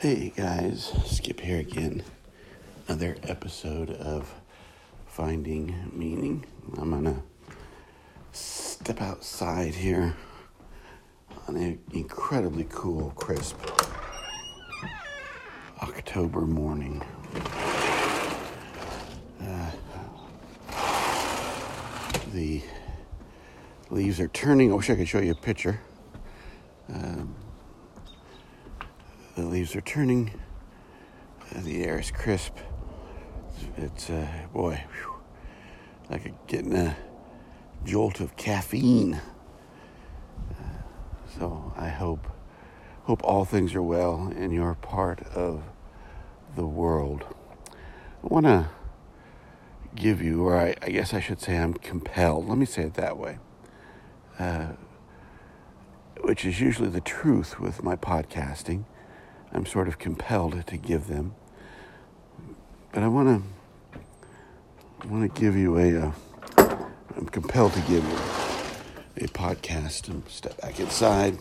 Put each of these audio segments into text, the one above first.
Hey guys, Skip here again. Another episode of Finding Meaning. I'm gonna step outside here on an incredibly cool, crisp October morning. Uh, the leaves are turning. I wish I could show you a picture. Um, the leaves are turning. Uh, the air is crisp. It's, uh, boy, whew, like a, getting a jolt of caffeine. Uh, so I hope hope all things are well in your part of the world. I want to give you, or I, I, guess I should say, I'm compelled. Let me say it that way. Uh, which is usually the truth with my podcasting. I'm sort of compelled to give them. But I want to I want to give you a uh, I'm compelled to give you a podcast and step back inside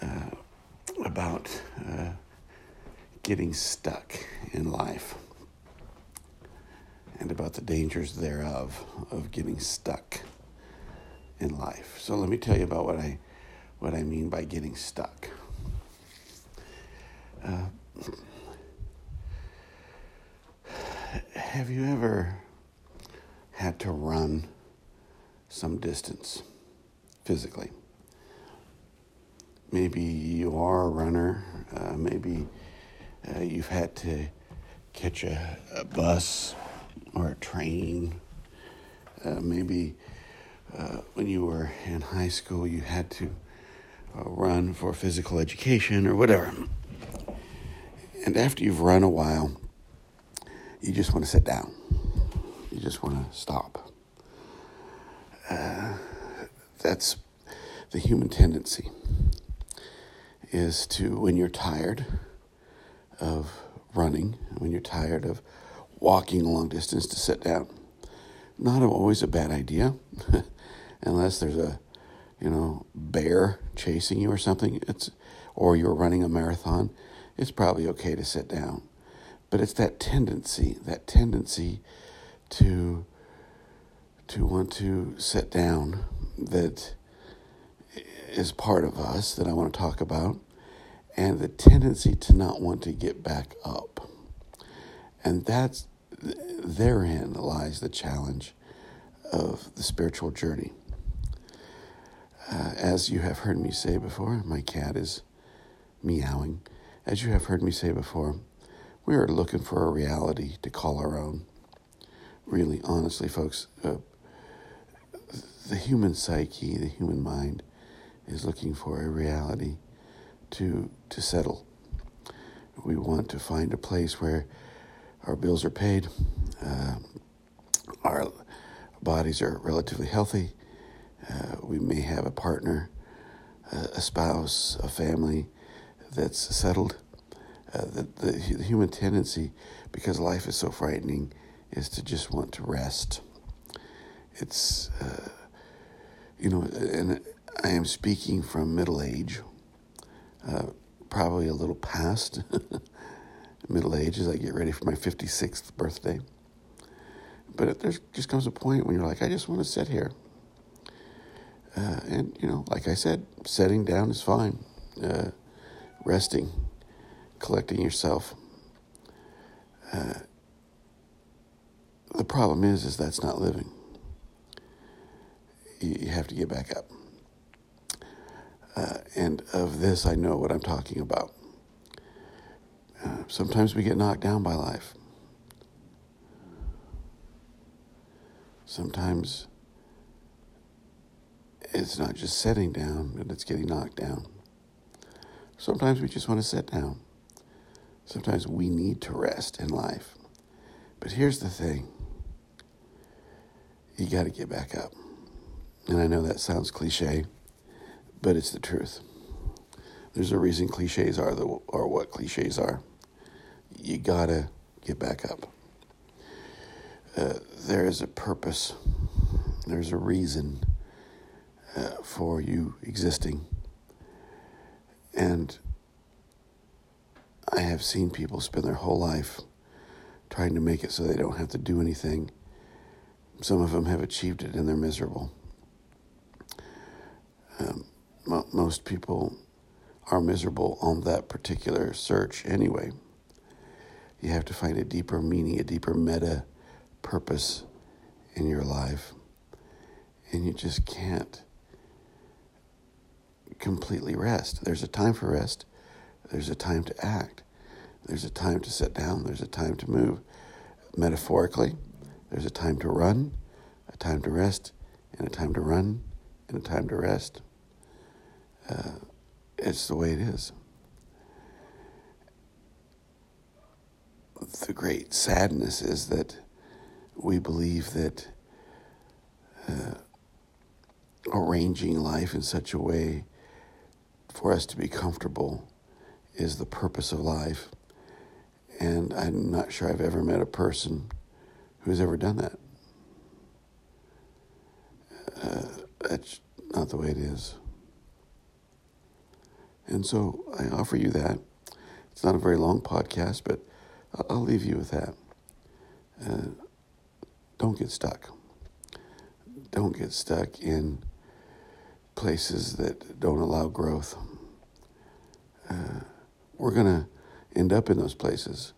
uh, about uh, getting stuck in life and about the dangers thereof of getting stuck in life. So let me tell you about what I what I mean by getting stuck. Uh, have you ever had to run some distance physically? Maybe you are a runner. Uh, maybe uh, you've had to catch a, a, bus or a train. Uh, maybe uh, when you were in high school, you had to uh, run for physical education or whatever. And after you've run a while, you just want to sit down. You just want to stop. Uh, that's the human tendency is to, when you're tired of running, when you're tired of walking a long distance, to sit down. Not always a bad idea, unless there's a, you know, bear chasing you or something. It's, or you're running a marathon it's probably okay to sit down. But it's that tendency, that tendency to to want to sit down that is part of us that I want to talk about, and the tendency to not want to get back up. And that's therein lies the challenge of the spiritual journey. Uh, as you have heard me say before, my cat is meowing. As you have heard me say before, we are looking for a reality to call our own. Really, honestly, folks, uh, the human psyche, the human mind, is looking for a reality to to settle. We want to find a place where our bills are paid, uh, our bodies are relatively healthy. Uh, we may have a partner, a spouse, a family that's settled. Uh, the, the, the human tendency, because life is so frightening, is to just want to rest. It's, uh, you know, and I am speaking from middle age, uh, probably a little past middle age as I get ready for my 56th birthday. But there just comes a point when you're like, I just want to sit here. Uh, and, you know, like I said, setting down is fine. Uh, resting, collecting yourself. Uh, the problem is, is that's not living. You, you have to get back up. Uh, and of this, I know what I'm talking about. Uh, sometimes we get knocked down by life. Sometimes it's not just setting down, but it's getting knocked down. Sometimes we just want to sit down. Sometimes we need to rest in life. But here's the thing you got to get back up. And I know that sounds cliche, but it's the truth. There's a reason cliches are the or what cliches are. You got to get back up. Uh, there is a purpose. There's a reason uh, for you existing and I have seen people spend their whole life trying to make it so they don't have to do anything. Some of them have achieved it and they're miserable. Um, mo- most people are miserable on that particular search anyway. You have to find a deeper meaning, a deeper meta purpose in your life. And you just can't completely rest. There's a time for rest, there's a time to act, there's a time to sit down, there's a time to move. Metaphorically, there's a time to run, a time to rest, and a time to run, and a time to rest. Uh, it's the way it is. The great sadness is that we believe that uh, arranging life in such a way for us to be comfortable is the purpose of life. And I'm not sure I've ever met a person who's ever done that. Uh, that's not the way it is. And so I offer you that. It's not a very long podcast, but I'll leave you with that. Uh, don't get stuck. Don't get stuck in places that don't allow growth. Uh, we're going to end up in those places,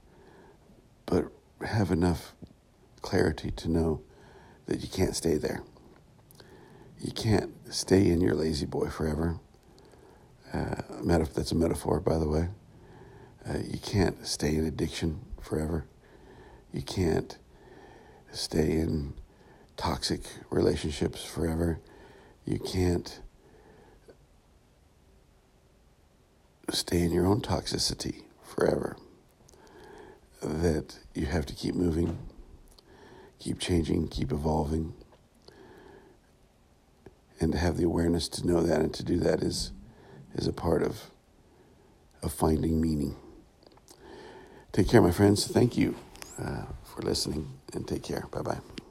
but have enough clarity to know that you can't stay there. You can't stay in your La-Z-Boy forever. Uh, that's a metaphor, by the way. Uh, you can't stay in addiction forever. You can't stay in toxic relationships forever. You can't stay in your own toxicity forever. That you have to keep moving, keep changing, keep evolving. And to have the awareness to know that and to do that is, is a part of, of finding meaning. Take care, my friends. Thank you uh, for listening and take care. Bye bye.